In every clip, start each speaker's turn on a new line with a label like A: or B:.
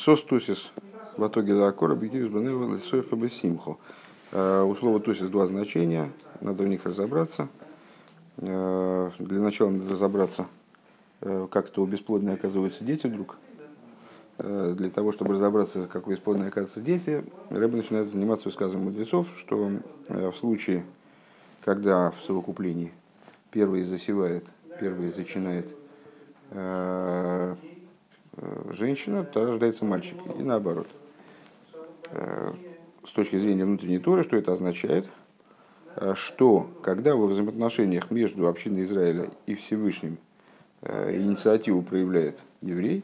A: Состусис в итоге лакор объектив банева лисойха бесимхо. У слова тусис два значения, надо в них разобраться. Для начала надо разобраться, как это у бесплодной оказываются дети вдруг. Для того, чтобы разобраться, как у бесплодной оказываются дети, Рэбби начинает заниматься высказыванием мудрецов, что в случае, когда в совокуплении первый засевает, первый зачинает Э, женщина, то рождается мальчик, и наоборот. Э, с точки зрения внутренней торы, что это означает? Э, что когда во взаимоотношениях между общиной Израиля и Всевышним инициативу проявляет еврей,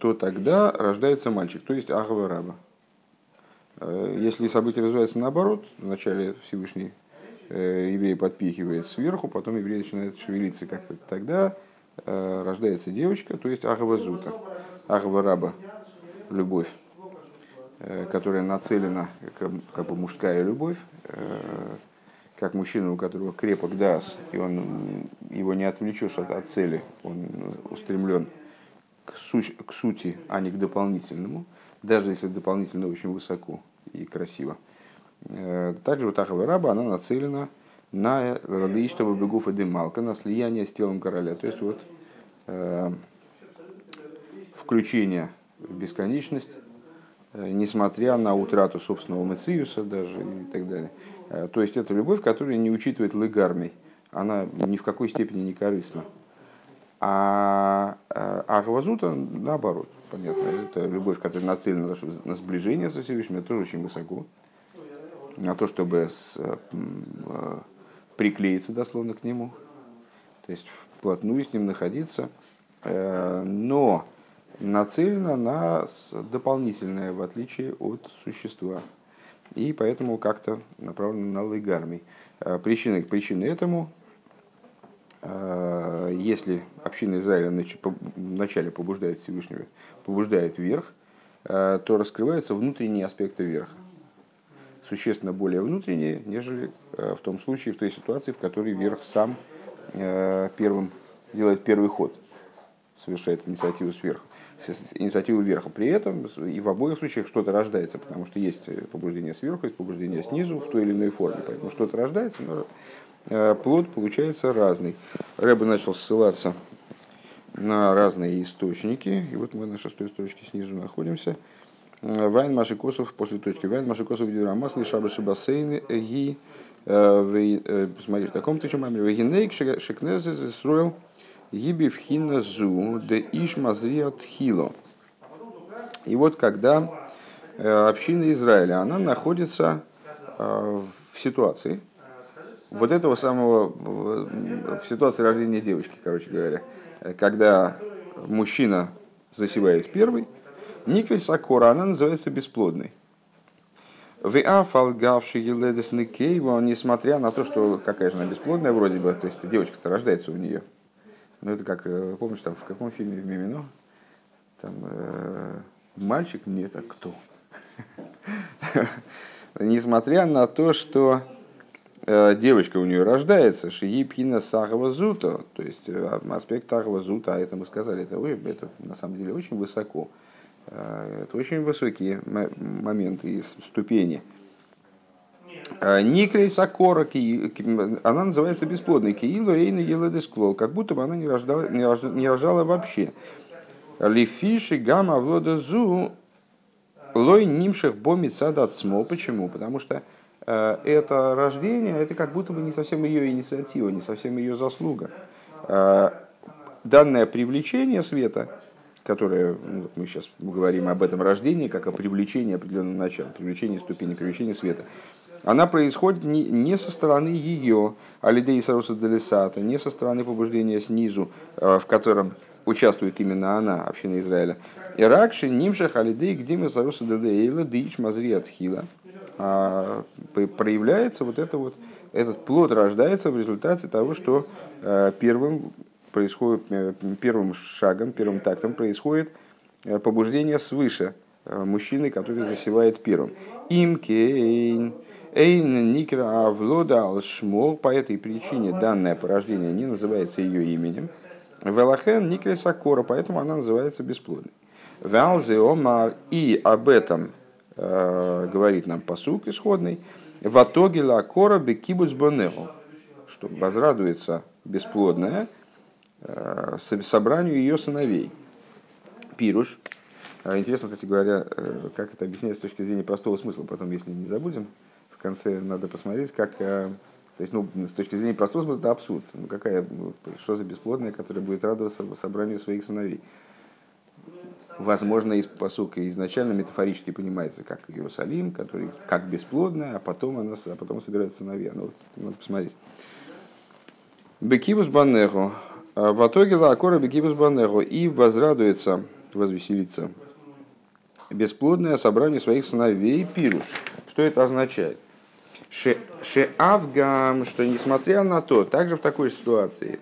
A: то тогда рождается мальчик, то есть Ахава Раба. Если события развиваются наоборот, вначале Всевышний еврей подпихивает сверху, потом еврей начинает шевелиться как-то, тогда Э, рождается девочка, то есть Агава Зута, Агава Раба, любовь, э, которая нацелена, как, как бы мужская любовь, э, как мужчина, у которого крепок дас, и он, его не отвлечешь от, от цели, он устремлен к, суть, к сути, а не к дополнительному, даже если дополнительно очень высоко и красиво. Также вот Ахава Раба, она нацелена на лиштова бегуфа демалка, на слияние с телом короля. То есть вот э, включение в бесконечность, э, несмотря на утрату собственного Мессиуса даже и так далее. Э, то есть это любовь, которая не учитывает лыгармий, она ни в какой степени не корыстна. А, а, а Гвазута наоборот, понятно, это любовь, которая нацелена на сближение со Всевышним, это тоже очень высоко. На то, чтобы с, э, приклеиться дословно к нему, то есть вплотную с ним находиться, э, но нацелена на дополнительное, в отличие от существа. И поэтому как-то направлена на лыгармий. Э, причины, причины этому, э, если община Израиля вначале побуждает Всевышнего, побуждает вверх, то раскрываются внутренние аспекты верха существенно более внутренние, нежели э, в том случае, в той ситуации, в которой верх сам э, первым делает первый ход, совершает инициативу сверху, инициативу вверха. При этом и в обоих случаях что-то рождается, потому что есть побуждение сверху, есть побуждение снизу в той или иной форме. Поэтому что-то рождается, но э, плод получается разный. Рэбе начал ссылаться на разные источники. И вот мы на шестой строчке снизу находимся. Вайн Машикосов после точки. Вайн Машикосов Дюрамас Лишаба Шибасейн Ги. Посмотри, в таком ты маме. Вегинейк Шекнезе строил Гиби в Хиназу де Иш Мазриат Хило. И вот когда община Израиля, она находится в ситуации, вот этого самого, в ситуации рождения девочки, короче говоря, когда мужчина засевает первый, Никвей Сакора, она называется бесплодной. Виафалгавший еледес Никейва, несмотря на то, что какая же она бесплодная вроде бы, то есть девочка-то рождается у нее. Ну это как, э, помнишь, там в каком фильме в Мимино? Там э, мальчик, нет, а кто? Несмотря на то, что э, девочка у нее рождается, шиипхина сахава зута, то есть э, аспект сахава а это мы сказали, это, это на самом деле очень высоко. Э, это очень высокие моменты и ступени. Э, Никрей Сакора, она называется бесплодной. Киилу Эйна Еледесклол, как будто бы она не рождала, не рождала, не рожала вообще. Лифиши Гамма Влодазу Лой Нимших Боми Цадацмо. Почему? Потому что э, это рождение, это как будто бы не совсем ее инициатива, не совсем ее заслуга. Данное привлечение света которое, ну, мы сейчас говорим об этом рождении, как о привлечении определенного начала, привлечении ступени, привлечении света, она происходит не, со стороны ее, Алидей Саруса Делисата, не со стороны побуждения снизу, э, в котором участвует именно она, община Израиля. Иракши, Нимшах, Алидей, Гдима Саруса Делейла, Дич, Мазри Атхила. А, проявляется вот это вот, этот плод рождается в результате того, что э, первым происходит, э, первым шагом, первым тактом происходит э, побуждение свыше э, мужчины, который засевает первым. Им кейн, эйн никра авлода алшмо, по этой причине данное порождение не называется ее именем. Велахен никре сакора, поэтому она называется бесплодной. Валзе Омар. И об этом э, говорит нам посук исходный. В итоге лакора бекибуц бонегу. Что возрадуется бесплодная собранию ее сыновей. Пируш. А интересно, кстати говоря, э, как это объясняется с точки зрения простого смысла. Потом, если не забудем, в конце надо посмотреть, как... Э, то есть, ну, с точки зрения простого смысла, это абсурд. Ну, какая, что за бесплодная, которая будет радоваться собранию своих сыновей? Возможно, из посука изначально метафорически понимается как Иерусалим, который как бесплодная, а потом она а потом собирается сыновья. Ну, надо посмотреть. Бекибус банеху. А в итоге лакора бекибус банеху. И возрадуется, возвеселится бесплодное собрание своих сыновей пируш. Что это означает? Шеавгам, что несмотря на то, также в такой ситуации,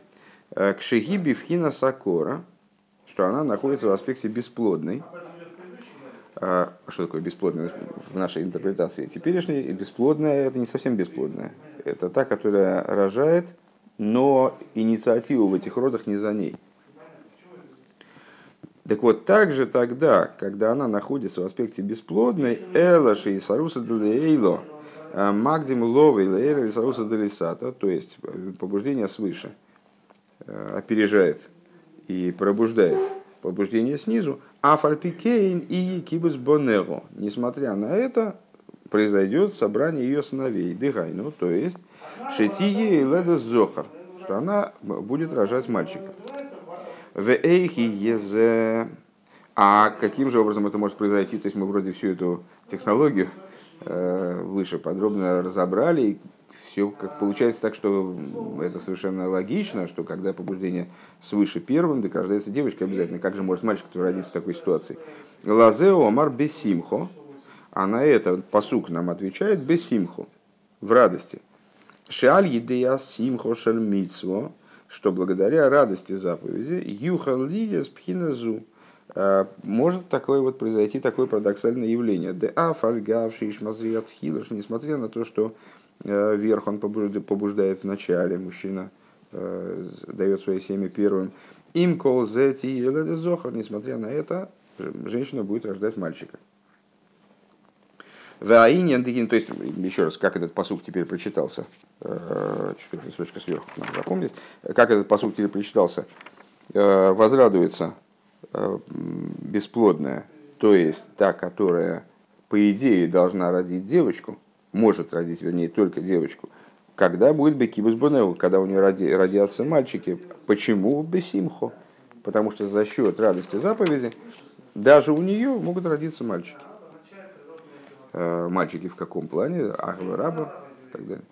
A: э, к шегиби вхина сакора, что она находится в аспекте бесплодной. А что такое бесплодная в нашей интерпретации? Теперешней бесплодная это не совсем бесплодная. Это та, которая рожает, но инициатива в этих родах не за ней. Так вот, также тогда, когда она находится в аспекте бесплодной, Элаши и Саруса Делейло, э, Магдим Ловы и Саруса Делисата, то есть э, побуждение свыше, э, опережает и пробуждает побуждение снизу, а фальпикейн и кибус бонеро. Несмотря на это, произойдет собрание ее сыновей, дыгайну, то есть шетие и леда зохар, что она будет рожать мальчика. В эйхи езе. А каким же образом это может произойти? То есть мы вроде всю эту технологию э, выше подробно разобрали. Все как получается так, что это совершенно логично, что когда побуждение свыше первым, так рождается девочка обязательно. Как же может мальчик родиться в такой ситуации? Лазео Амар Бесимхо. А на это посук нам отвечает Бесимхо. В радости. Шаль едея симхо шаль митсво что благодаря радости заповеди юхан лиес пхиназу э, может такое вот произойти такое парадоксальное явление. Де афальгавший шмазриат хилош, несмотря на то, что э, верх он побуждает в начале, мужчина э, дает свои семя первым. Им кол зети несмотря на это, женщина будет рождать мальчика. Ваинен то есть, еще раз, как этот посук теперь прочитался, э, чуть строчка сверху, надо запомнить, как этот посук теперь прочитался, э, возрадуется э, бесплодная, то есть та, которая, по идее, должна родить девочку, может родить, вернее, только девочку, когда будет Бекибус Бонеу, когда у нее роди, родятся мальчики. Почему Бесимхо? Потому что за счет радости заповеди даже у нее могут родиться мальчики. Э, мальчики в каком плане, Ахва Раба и так далее.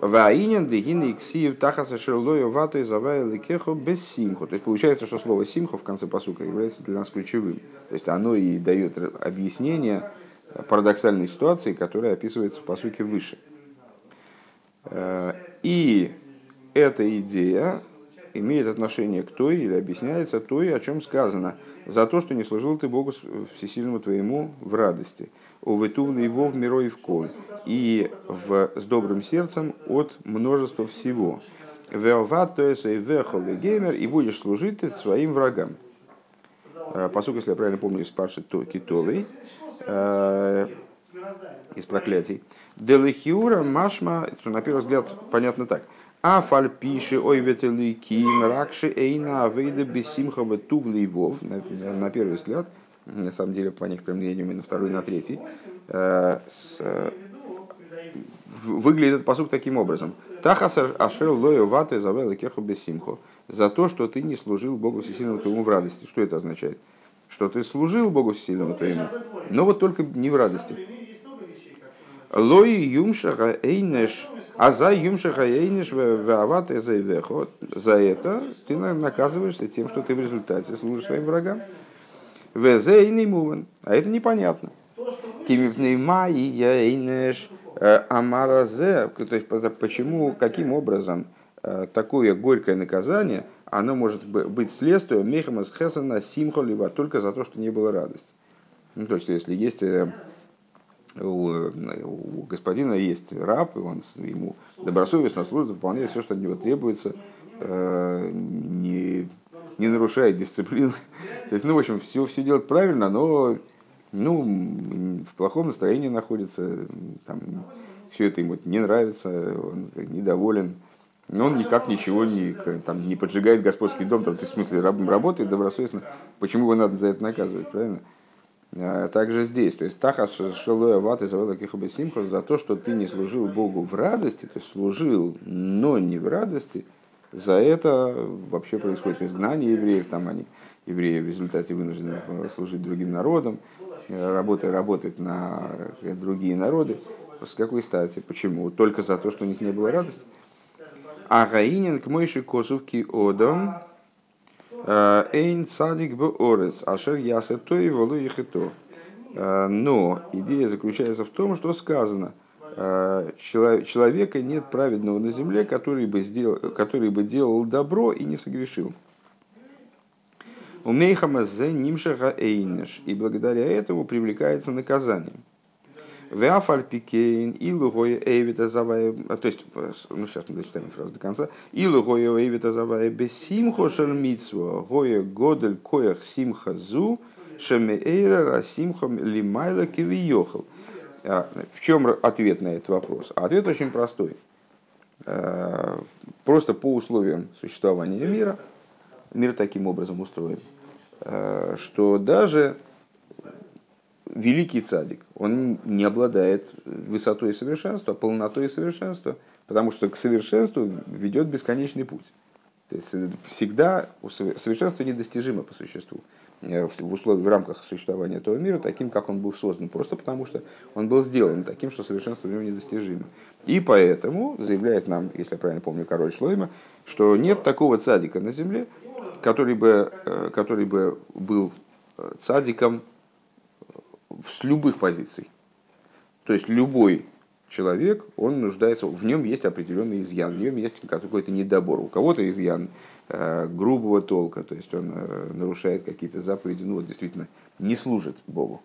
A: Ваинен дегин иксиев тахаса шерлою вату и завая лекехо без симху. То есть получается, что слово симху в конце посука является для нас ключевым. То есть оно и дает объяснение парадоксальной ситуации, которая описывается в посуке выше. Э, и эта идея имеет отношение к той или объясняется той, о чем сказано, за то, что не служил ты Богу всесильному твоему в радости увытувный его в мирой в кол, и в, с добрым сердцем от множества всего. Веоват, есть вехол и и будешь служить ты своим врагам. Э, Посук, если я правильно помню, из Паши Китовой, э, из проклятий. Делехиура машма, на первый взгляд понятно так. А фальпиши ой ветелики ракши эйна авейда бессимхова тувли вов, на первый взгляд – на самом деле, по некоторым мнениям, и на второй, и на третий, э, выглядит этот посук таким образом. Тахас ашел лою ваты завел кеху бессимху. За то, что ты не служил Богу Всесильному твоему в радости. Что это означает? Что ты служил Богу Всесильному твоему, но вот только не в радости. Лои юмшаха эйнеш, а за юмшаха эйнеш вават За это ты наказываешься тем, что ты в результате служишь своим врагам. Везе и не А это непонятно. Кимипнейма и яйнеш э, амаразе. То есть почему, каким образом э, такое горькое наказание, оно может быть следствием мехама схесана симхолива только за то, что не было радости. Ну, то есть, если есть э, у, у господина есть раб, и он ему добросовестно служит, выполняет все, что от него требуется, не не нарушает дисциплину. То есть, ну, в общем, все, все делает правильно, но ну, в плохом настроении находится, там, все это ему не нравится, он недоволен, но он никак ничего не, там, не поджигает господский дом, там, в смысле работает добросовестно, почему его надо за это наказывать, правильно? А также здесь, то есть Тахас Шалоя Ваты Завела Кихаба за то, что ты не служил Богу в радости, то есть служил, но не в радости, за это вообще происходит изгнание евреев, там они, евреи в результате вынуждены служить другим народам, работать, работать на другие народы. С какой стати? Почему? Только за то, что у них не было радости? А Гаинин к Мойши Косовки Одом э, Эйн Садик Б Орец, Ашер Ясе То и Волу Ехето. Э, но идея заключается в том, что сказано, э, человека нет праведного на земле, который бы, сделал, который бы делал добро и не согрешил. У Мейхамазе Нимшаха Эйнеш. И благодаря этому привлекается наказанием. Веафальпикейн и лугоя эйвита завая, то есть, ну сейчас мы дочитаем фразу до конца, и лугоя эйвита завая бессимхо шальмитсво, гоя годель коях симха зу, шемеэйра расимхом лимайла кивиехал. В чем ответ на этот вопрос? Ответ очень простой. Просто по условиям существования мира, мир таким образом устроен, что даже великий цадик, он не обладает высотой и совершенством, а полнотой и совершенством, потому что к совершенству ведет бесконечный путь. То есть э, всегда совершенство недостижимо по существу э, в, условиях, в рамках существования этого мира, таким, как он был создан, просто потому что он был сделан таким, что совершенство у него недостижимо. И поэтому, заявляет нам, если я правильно помню, король Шлойма, что нет такого цадика на земле, который бы, э, который бы был цадиком с любых позиций. То есть любой человек, он нуждается, в нем есть определенный изъян, в нем есть какой-то недобор. У кого-то изъян э, грубого толка, то есть он э, нарушает какие-то заповеди, ну вот действительно не служит Богу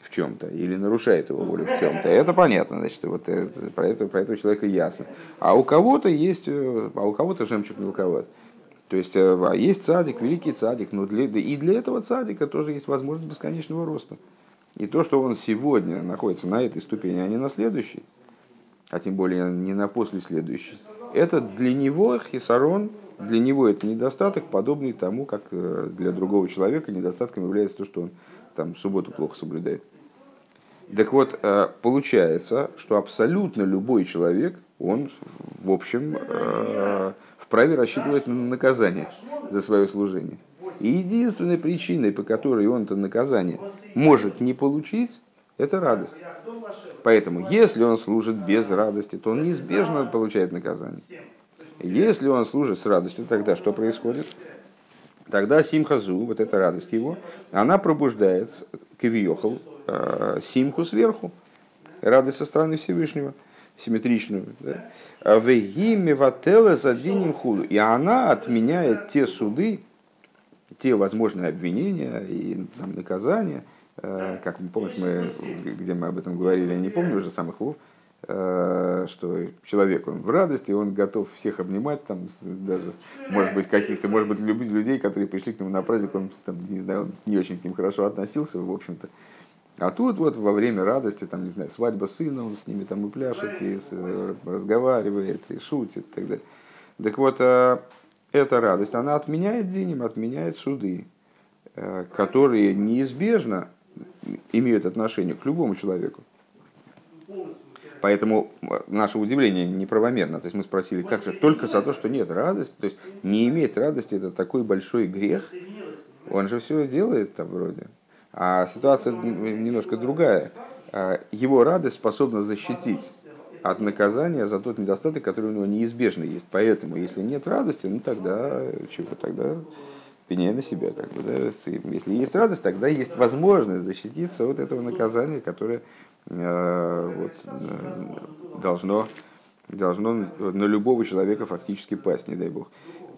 A: в чем-то или нарушает его волю в чем-то. Это понятно, значит, вот это, про, это, про этого человека ясно. А у кого-то есть, э, а у кого-то жемчуг мелковат. То есть э, а есть цадик, великий цадик, но для, и для этого цадика тоже есть возможность бесконечного роста. И то, что он сегодня находится на этой ступени, а не на следующей, а тем более не на после следующей, это для него хисарон, для него это недостаток, подобный тому, как э, для другого человека недостатком является то, что он там субботу плохо соблюдает. Так вот, э, получается, что абсолютно любой человек, он, в общем, э, вправе рассчитывать на наказание за свое служение. И единственной причиной, по которой он это наказание может не получить, это радость. Поэтому, если он служит без радости, то он неизбежно получает наказание. Если он служит с радостью, тогда что происходит? Тогда симхазу, вот эта радость его, она пробуждает кавиохал, э, симху сверху, радость со стороны Всевышнего, симметричную. Да? И она отменяет те суды, те возможные обвинения и там, наказания, э, как мы помнишь, мы, где мы об этом говорили, я не помню уже самых слов, э, что человек, он в радости, он готов всех обнимать, там, даже, может быть, каких-то, может быть, любить людей, которые пришли к нему на праздник, он, там, не знаю, он не очень к ним хорошо относился, в общем-то. А тут вот во время радости, там, не знаю, свадьба сына, он с ними там и пляшет, и разговаривает, и шутит, и так далее. Так вот, эта радость, она отменяет диним, отменяет суды, э, которые неизбежно имеют отношение к любому человеку. Поэтому э, наше удивление неправомерно. То есть мы спросили, как же только за то, что нет радости, то есть не иметь радости это такой большой грех. Он же все делает там вроде. А ситуация немножко другая. Э, его радость способна защитить от наказания за тот недостаток, который у него неизбежно есть. Поэтому, если нет радости, ну тогда чего, тогда пеняй на себя. Как бы, да? Если есть радость, тогда есть возможность защититься от этого наказания, которое э, вот, э, должно, должно на любого человека фактически пасть, не дай бог.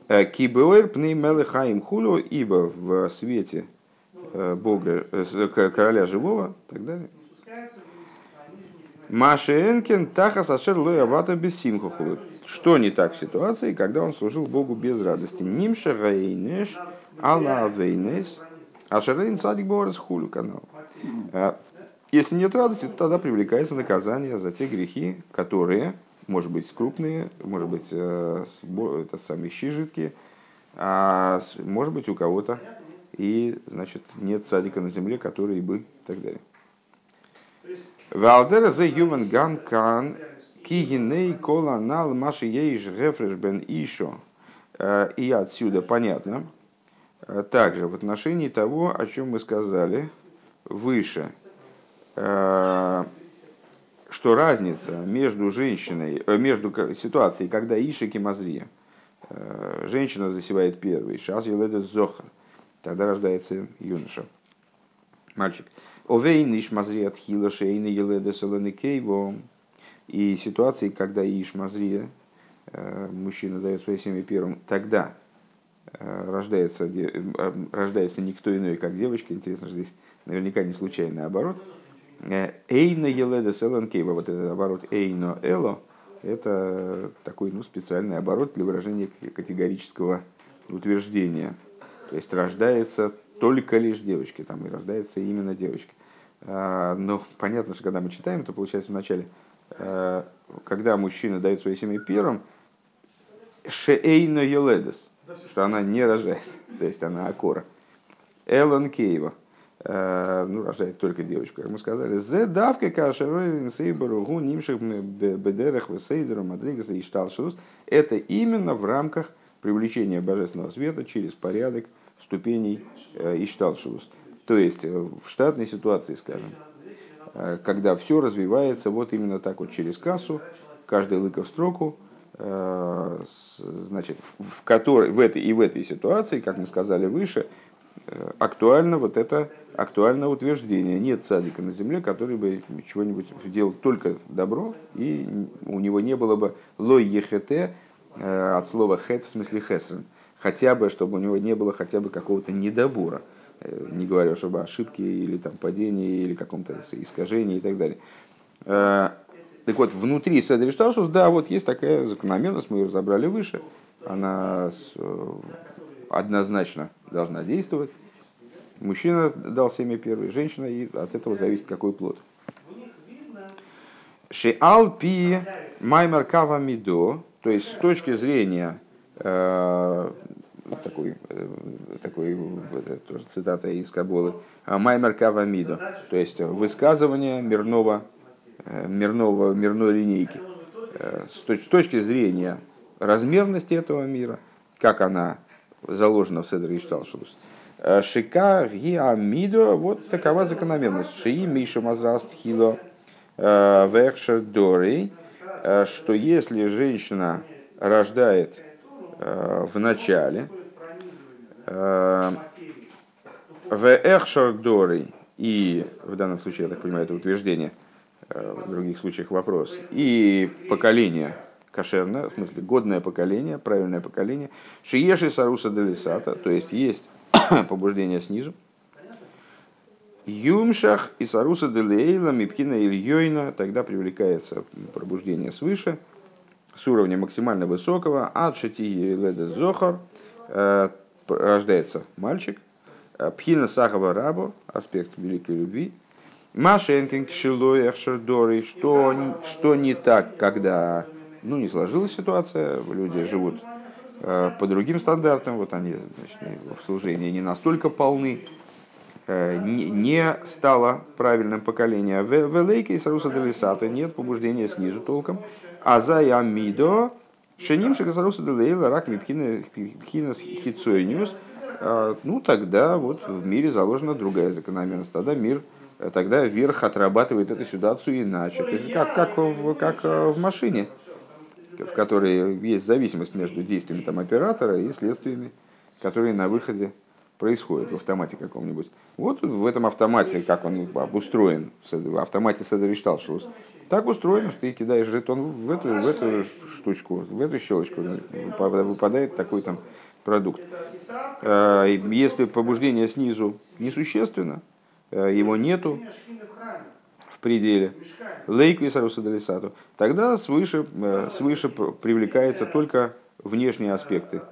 A: Э, Кибуэр пнеймелы хаим хулу, ибо в свете э, Бога, короля живого, и так далее, Машенкин Тахас Ашер Лоявата без Симхуху. Что не так в ситуации, когда он служил Богу без радости? Нимша Гайнеш Алла Вейнес, Ашарейн Садик Борис Хулю канал. Э, если нет радости, то тогда привлекается наказание за те грехи, которые, может быть, крупные, может быть, э, это самые щи жидкие, а может быть, у кого-то и, значит, нет садика на земле, который бы и так далее. Валдера за ювен ган кан кигиней кола нал маши ейш гефреш бен ишо. Э, и отсюда понятно, э, также в отношении того, о чем мы сказали выше, э, что разница между женщиной, между ситуацией, когда Иша Кимазрия, женщина засевает первый, шаз еледет зохар, тогда рождается юноша, мальчик. Овейн Ишмазрия Тхила Шейна Еледа Саланикейво. И ситуации, когда Ишмазрия, э, мужчина дает своей семье первым, тогда э, рождается, э, рождается никто иной, как девочка. Интересно, что здесь наверняка не случайный оборот. Эйна Еледа Саланкейва, вот этот оборот Эйно Эло, это такой ну, специальный оборот для выражения категорического утверждения. То есть рождается только лишь девочки, там и рождается именно девочка. Но понятно, что когда мы читаем, то получается вначале, а, когда мужчина дает своей семье первым, шеэйно еледес, что она не рожает, то есть она акора. Элон Кейва, а, ну, рождает только девочку, как мы сказали. Зе давка кашеройн сейбаругу нимших бедерах весейдеру мадригаса и шталшус. Это именно в рамках привлечения божественного света через порядок ступеней э, Ишталшус. То есть э, в штатной ситуации, скажем, э, когда все развивается вот именно так вот через кассу, каждый лыка в строку, значит, в которой, в этой и в этой ситуации, как мы сказали выше, актуально вот это актуальное утверждение. Нет садика на земле, который бы чего-нибудь делал только добро, и у него не было бы лой ехете от слова хет в смысле хесрен хотя бы, чтобы у него не было хотя бы какого-то недобора. Э, не говоря, чтобы ошибки или там падении или каком-то искажении и так далее. Э, так вот, внутри Седришталшус, да, вот есть такая закономерность, мы ее разобрали выше, она э, однозначно должна действовать. Мужчина дал семя первый, женщина, и от этого зависит, какой плод. Шиалпи маймер кава мидо, то есть с точки зрения такой, э, такой это тоже цитата из Кабулы, Маймер Кавамидо, то есть высказывание мирного, э, мирного, мирной линейки. Э, с точки зрения размерности этого мира, как она заложена в Седре Ишталшус. Шика Гиамидо, вот такова закономерность. Шии Миша Мазраст Хило Векшер Дори, что если женщина рождает в начале, в Эхшардоры, и в данном случае, я так понимаю, это утверждение, э, в других случаях вопрос, и поколение кошерное, в смысле годное поколение, правильное поколение, Шиеши Саруса Делисата, то есть есть побуждение снизу, Юмшах и Саруса Делейла, Мипхина Ильёйна, тогда привлекается пробуждение свыше, с уровня максимально высокого, Адшати Леда Зохар, э, рождается мальчик, э, Пхина Сахава Рабо, аспект великой любви, Машенкин Кшилой Эхшердори, что, что не так, когда ну, не сложилась ситуация, люди живут э, по другим стандартам, вот они значит, в служении не настолько полны, не, стало правильным поколением. В Лейке и Саруса Делисата нет побуждения снизу толком, а за Ямидо Шеним Шагасаруса Делейла, рак Мипхинас Хицойниус, а, ну тогда вот в мире заложена другая закономерность. Тогда мир, тогда верх отрабатывает эту ситуацию иначе. То есть как, как, в, как э, в машине, в которой есть зависимость между действиями там, оператора и следствиями, которые на выходе происходят в автомате каком-нибудь. Вот в этом автомате, как он обустроен, в автомате Седришталшус, так устроено, что ты кидаешь жетон в эту, в эту штучку, в эту щелочку, выпадает такой там продукт. А, если побуждение снизу несущественно, а, его нету в пределе, лейку и сарусадалисату, тогда свыше, а, свыше привлекаются только внешние аспекты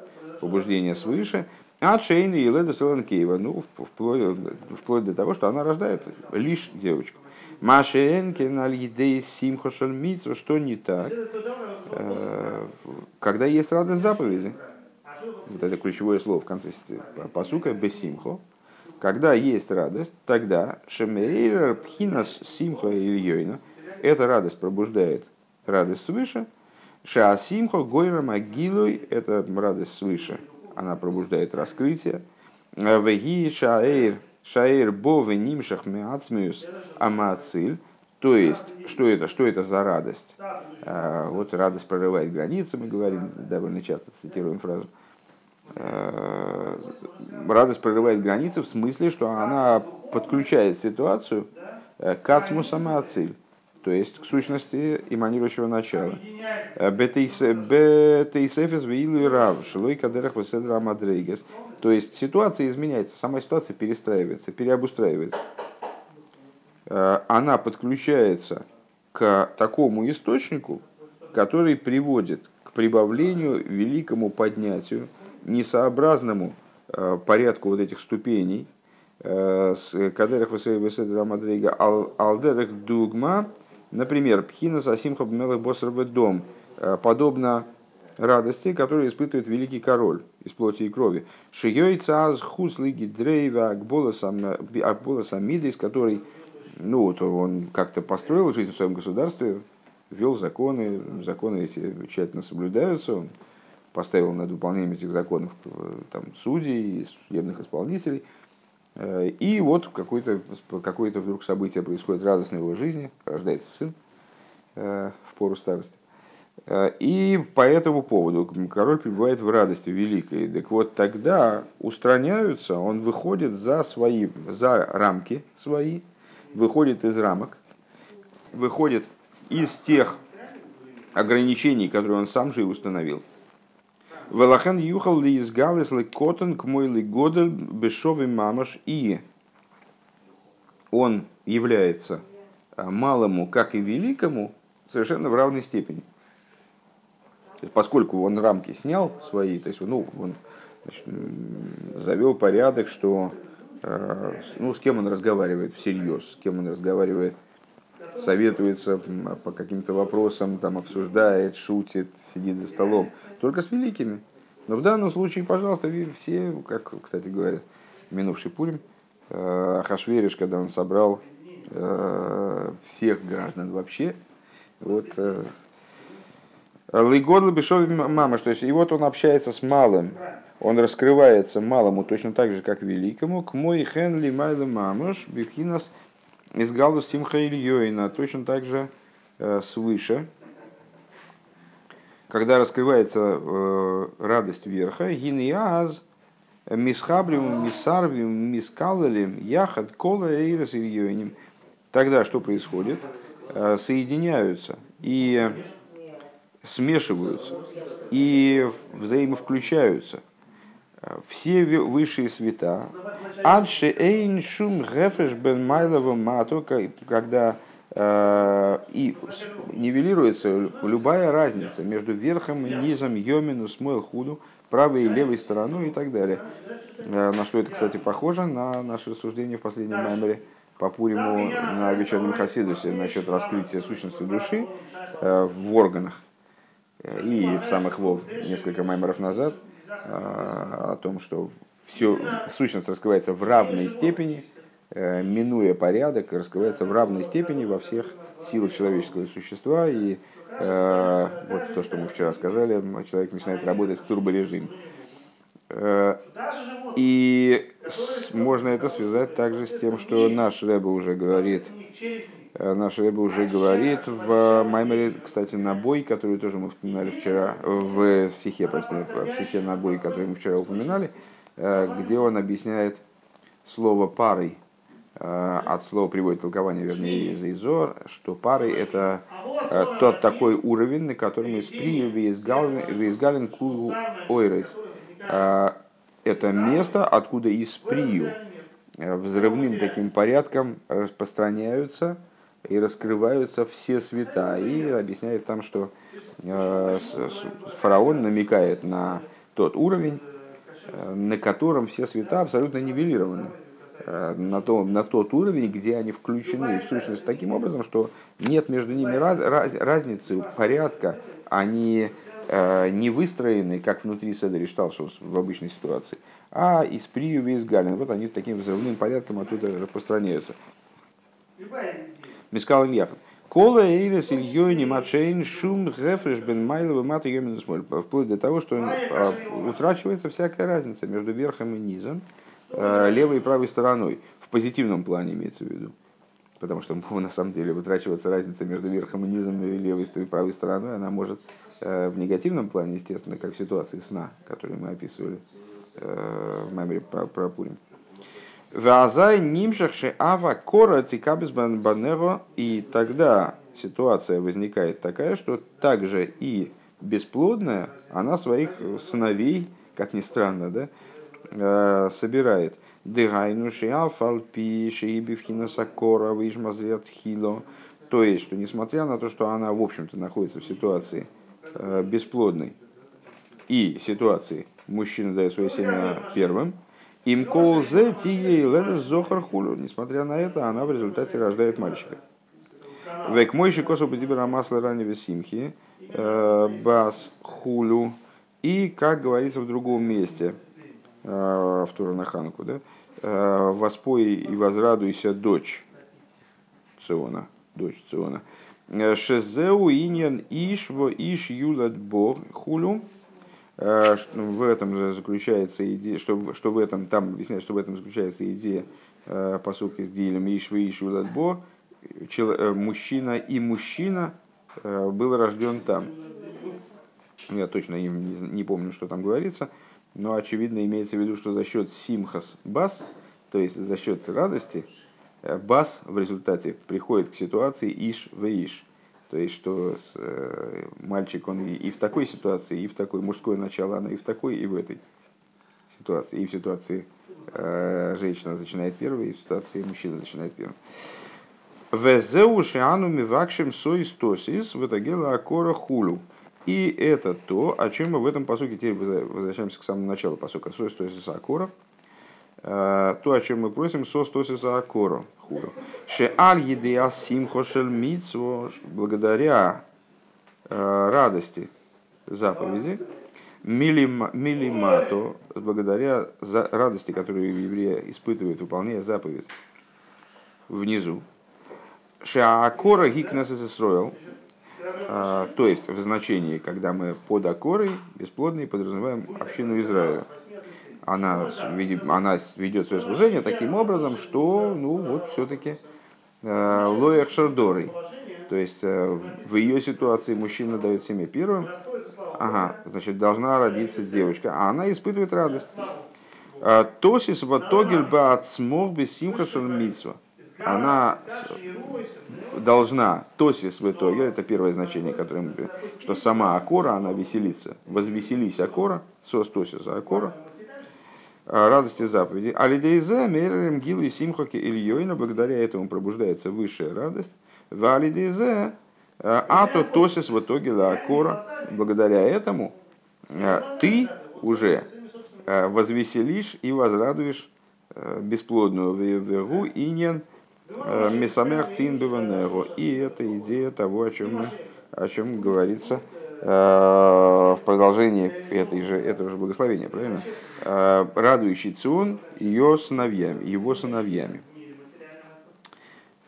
A: побуждения свыше, А Шейна и Леда Солонкеева, ну, вплоть, вплоть до того, что она рождает лишь девочку. На идее Симхошен Митсва, что не так, э, когда есть радость заповеди. Вот это ключевое слово в конце посука, бесимхо. Когда есть радость, тогда шемейр пхинас симха ильёйна, эта радость пробуждает радость свыше, шаасимхо гойра могилой, это радость свыше, она пробуждает раскрытие, веги шаэйр Шаир бовы нимшах меацмиус амациль. То есть, что это, что это за радость? А, вот радость прорывает границы, мы говорим, довольно часто цитируем фразу. А, радость прорывает границы в смысле, что она подключает ситуацию э, к ацму самоациль, то есть к сущности эманирующего начала. Бетейсефес веилу и рав, шилой кадерах веседра амадрейгес. То есть ситуация изменяется, сама ситуация перестраивается, переобустраивается. Э, она подключается к такому источнику, который приводит к прибавлению, великому поднятию, несообразному э, порядку вот этих ступеней, э, с кадерах веседра амадрейга алдерах дугма, например, пхина сасимха бмелых босрвы дом, подобно радости, которую испытывает великий король из плоти и крови. Шией цаз хуслиги дрейва акбола самидис, который ну, вот он как-то построил жизнь в своем государстве, ввел законы, законы эти тщательно соблюдаются, он поставил над выполнением этих законов там, судей, судебных исполнителей. Э, и вот какое-то какое вдруг событие происходит радостное в его жизни, рождается сын э, в пору старости. Э, и по этому поводу король пребывает в радости великой. Так вот тогда устраняются, он выходит за свои, за рамки свои, выходит из рамок, выходит из тех ограничений, которые он сам же и установил. Велахан юхал ли из галес ли котен к мой ли годель бешовый мамаш и он является э, малому, как и великому, совершенно в равной степени. Поскольку он рамки снял свои, то есть ну, он значит, завел порядок, что э, ну, с кем он разговаривает всерьез, с кем он разговаривает, советуется по каким-то вопросам, там, обсуждает, шутит, сидит за столом. Только с великими. Но в данном случае, пожалуйста, все, как, кстати говоря, минувший Пурим, э, Хашвериш, когда он собрал э, всех граждан вообще, вот Лигодл Бешов мама, что есть, и вот он общается с малым, он раскрывается малому точно так же, как великому, к мой хенли майлы мамаш, бифхинас из галус симха ильёйна, точно так же э, свыше, когда раскрывается э, радость верха, гиниаз, мисхаблим, мисарвим, мискалалим, яхат, кола, эйрес ильёйним. Тогда что происходит? Э, соединяются и смешиваются и взаимовключаются. Все высшие света. Адши эйн шум гефеш бен майлова мату, когда э, и нивелируется любая разница между верхом и низом, йомину, смойл худу, правой и левой стороной и так далее. Э, на что это, кстати, похоже на наше рассуждение в последнем меморе по Пуриму на вечернем Хасидусе насчет раскрытия сущности души э, в органах и в самых Вов несколько маймеров назад о том, что все, сущность раскрывается в равной степени, э, минуя порядок, раскрывается в равной степени во всех силах человеческого существа. И э, вот то, что мы вчера сказали, человек начинает работать в турборежиме. Э, и можно это связать также с тем, что наш Рэба уже говорит наш Рэба уже говорит в Маймере, кстати, на бой, который тоже мы вспоминали вчера, в стихе, простите, в стихе на бой, который мы вчера упоминали, э, где он объясняет слово парой, э, от слова приводит толкование, вернее, из Изор, что парой это тот такой уровень, на котором из при визгален кулу ойрес. Это место, откуда из прию взрывным таким порядком распространяются и раскрываются все света. И объясняет там, что э, фараон намекает на тот уровень, на котором все света абсолютно нивелированы. На, то, на тот уровень, где они включены в сущность таким образом, что нет между ними раз, раз, разницы порядка, они не выстроены, как внутри Седри Шталшус в обычной ситуации, а из Приюви из Галин. Вот они таким взрывным порядком оттуда распространяются. Мискалым Яхат. Кола Эйрес Ильёйни Мачейн Шум Гефреш Бен Майлова Мата Йомин Вплоть до того, что а, утрачивается всякая разница между верхом и низом, а, левой и правой стороной. В позитивном плане имеется в виду. Потому что на самом деле утрачивается разница между верхом и низом и левой и правой стороной. Она может а, в негативном плане, естественно, как в ситуации сна, которую мы описывали в меморе про, про Пурим. Вазай нимшахши ава кора цикабис банеро. И тогда ситуация возникает такая, что также и бесплодная, она своих сыновей, как ни странно, да, э, собирает. Дыгайну шиафалпи шиибивхина сакора вишмазрят хило. То есть, что несмотря на то, что она, в общем-то, находится в ситуации э, бесплодной и ситуации мужчина дает свое семя первым, им колзе тие ледес зохар хулю. Несмотря на это, она в результате рождает мальчика. Век мой шикосу бедибера масла раннего симхи, э, бас хулю. И, как говорится в другом месте, э, в Туранаханку, да, э, воспой и возрадуйся, дочь Циона, дочь Циона. Шезеу иньян ишво иш юлад бог хулю. Э, в этом же заключается идея, что, что в этом, там объясняется, что в этом заключается идея э, посук из Дилем Ишвы Ишу Ладбо, э, мужчина и мужчина был рожден там. Я точно не, не, помню, что там говорится, но очевидно имеется в виду, что за счет симхас бас, то есть за счет радости, бас в результате приходит к ситуации иш в иш. То есть, что э, мальчик, он и, и в такой ситуации, и в такой, мужское начало, оно и в такой, и в этой ситуации. И в ситуации э, женщина начинает первой, и в ситуации мужчина начинает первым. Везеу шиану мивакшим соистосис в итоге акора хулу. И это то, о чем мы в этом посуке теперь возвращаемся к самому началу посука. Соистосис акора. То, о чем мы просим, соистосис акора хулу. Ше аль едея симхошель митсво, благодаря э, радости заповеди, милимато, благодаря за радости, которую евреи испытывают, выполняя заповедь внизу. Шаакора гикнес строил, э, то есть в значении, когда мы под акорой бесплодной подразумеваем общину Израиля она, она ведет свое служение таким образом, что, ну, вот, все-таки Э, Лоях Шардорой. То есть э, в ее ситуации мужчина дает семя первым, ага, значит, должна родиться девочка, а она испытывает радость. Э, Тосис баат смог бы симха шармитсва. Она должна, тосис в итоге, это первое значение, которое что сама Акора, она веселится. Возвеселись Акора, сос тосис Акора, радости заповеди. Алидейзе меререм гилу и симхоки ильёйна, благодаря этому пробуждается высшая радость. В алидейзе а, ато тосис в итоге лаакора. Благодаря этому а, ты уже возвеселишь и возрадуешь бесплодную вегу иньян месамех цин И это идея того, о чем, о чем говорится в продолжении этой же, этого же благословения, правильно? Э, радующий Цион ее сыновьями, его сыновьями.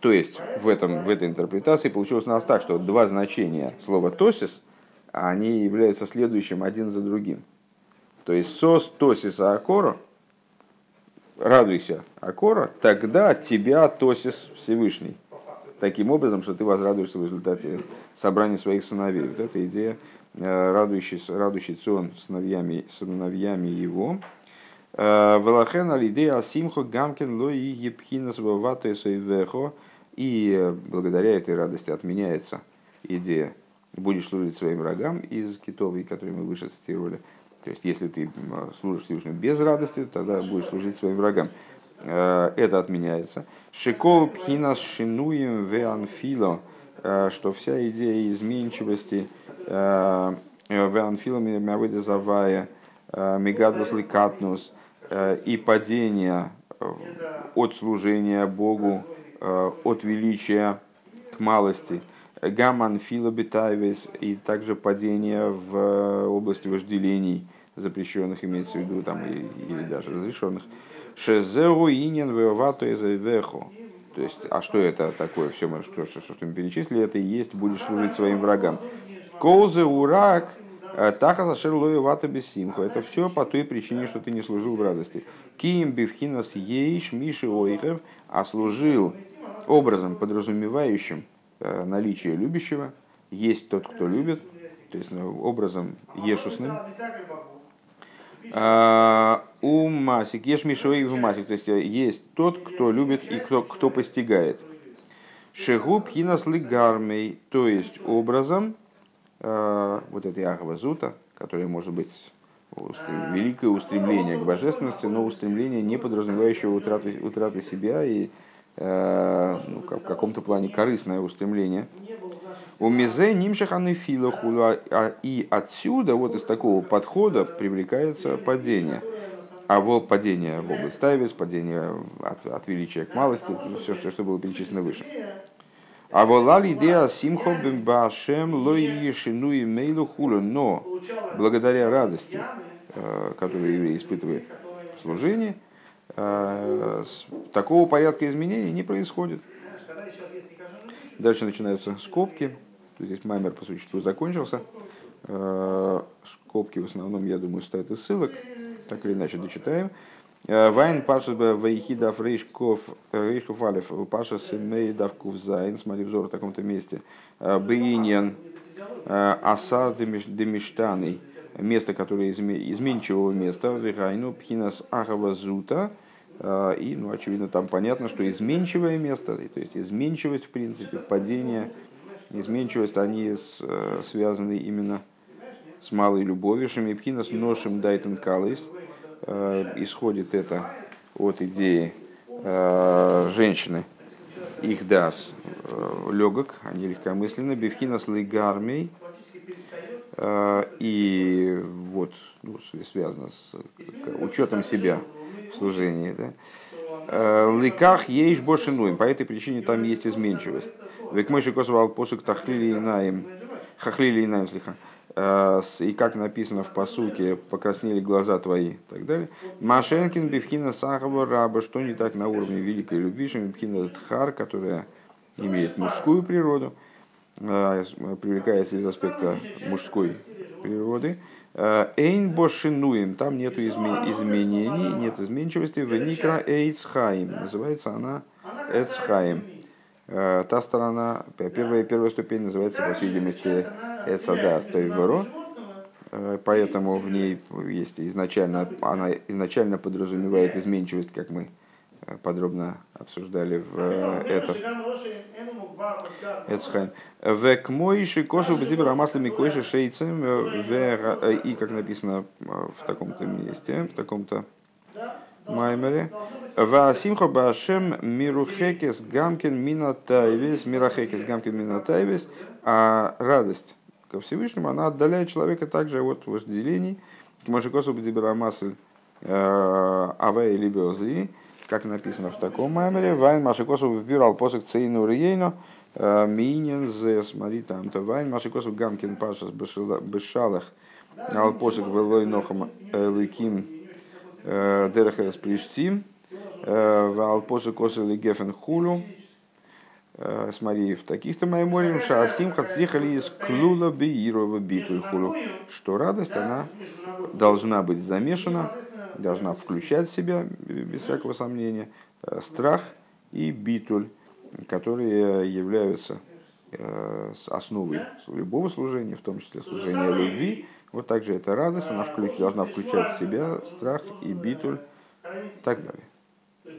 A: То есть в, этом, в этой интерпретации получилось у нас так, что два значения слова «тосис», они являются следующим один за другим. То есть «сос тосиса акора», радуйся акора, тогда тебя тосис Всевышний. Таким образом, что ты возрадуешься в результате собрания своих сыновей. Вот эта идея Э, радующий, радующий цион сыновьями, сыновьями его. Э, Велахен алидея асимхо гамкин ло и епхинас вехо. И благодаря этой радости отменяется идея будешь служить своим врагам из китовой, которые мы выше цитировали. То есть, если ты служишь Всевышнему без радости, тогда будешь служить своим врагам. Э, это отменяется. Шикол пхинас шинуем веанфило, что вся идея изменчивости – Веанфилами Мявыда Завая Мегадлус Ликатнус и падение от служения Богу, от величия к малости. Гаман филобитайвес и также падение в области вожделений, запрещенных имеется в виду, там, или даже разрешенных. Шезеу инин вевато вехо. То есть, а что это такое, все, что, что, что мы перечислили, это и есть будешь служить своим врагам. Колзе урак, э, таха зашер вата бессимху. Это все по той причине, что ты не служил в радости. Киим бифхинас ейш миши ойхев, а служил образом, подразумевающим э, наличие любящего. Есть тот, кто любит, то есть ну, образом ешусным. А, у масик, ешь мишой в масик, то есть э, есть тот, кто любит и кто, кто постигает. Шегуб хинас гармей, то есть образом э, вот этой ахвазута, которая может быть устрем, великое устремление к божественности, но устремление не подразумевающее утраты, утраты себя и э, ну, в каком-то плане корыстное устремление. У мизе нимшаханы филохула, а и отсюда, вот из такого подхода, привлекается падение. А вот падение в область тайвис, падение от, от величия к малости, все, что, что было перечислено выше. А волали идея симхо башем лоишину и мейлу хулу. Но благодаря радости, э, которую еврей испытывает в служении, э, такого порядка изменений не происходит. Дальше начинаются скобки. Здесь маймер по существу закончился. Э, скобки в основном, я думаю, стоят из ссылок. Так или иначе дочитаем. Э, Вайн пашас ваихидав рейшков рейшков алиф пашас мейдав кувзайн. Смотри взор в таком-то месте. Э, Бейньян асар демиштаный. Место, которое изменчивого места. Вихайну пхинас ахава зута. И, ну, очевидно, там понятно, что изменчивое место, то есть изменчивость, в принципе, падение, изменчивость, они связаны именно с малой любовью. Шемипхина с ношем дайтен калыс. Исходит это от идеи э, женщины, их дас э, легок, они легкомысленны, бифхина с лигармей, э, и вот ну, связано с учетом себя в служении. Да? Ликах ейш бошинуем, по этой причине там есть изменчивость. Век мой шикосвал посук тахлили инаем, хахлили инаем слиха. Э, и как написано в посуке, покраснели глаза твои и так далее. Машенкин Бевхина Сахава Раба, что не так на уровне великой любви, что Бевхина Тхар, которая имеет мужскую природу, э, привлекается из аспекта мужской природы. Э, Эйн бошинуем, там нет изменений, нет изменчивости. Веникра эйцхаим, называется она эцхаим. Та сторона, первая, первая ступень называется, по всей видимости, Эцада Стойворо, э, поэтому в ней есть изначально, она изначально подразумевает изменчивость, как мы э, подробно обсуждали в э, этом. Эцхайм. Век мойши косу бедибра маслами койши шейцем и как написано в таком-то месте, в таком-то маймере. Васимха башем мирухекес гамкин минатайвис, мирахекес гамкин минатайвис, а радость ко Всевышнему, она отдаляет человека также от вожделений, к Машикосу Бдибрамасль э, Авей Либиозли, как написано в таком маймере, Вайн Машикосу выбирал посох Цейну Риейну, э, Минин зе, смотри там, то Вайн Машикосу Гамкин Пашас Бешалах, Ал посох Велой Нохам Ликим э, Дерехерес Плештим, Вал посох Косу Лигефен Хулю, Э, смотри, в таких-то майморим шаасим хацрихали из клула биирова битуль хулу, что радость, она должна быть замешана, должна включать в себя, без всякого сомнения, э, страх и битуль, которые являются э, основой любого служения, в том числе служения любви. Вот также эта радость, она включ, должна включать в себя страх и битуль и так далее.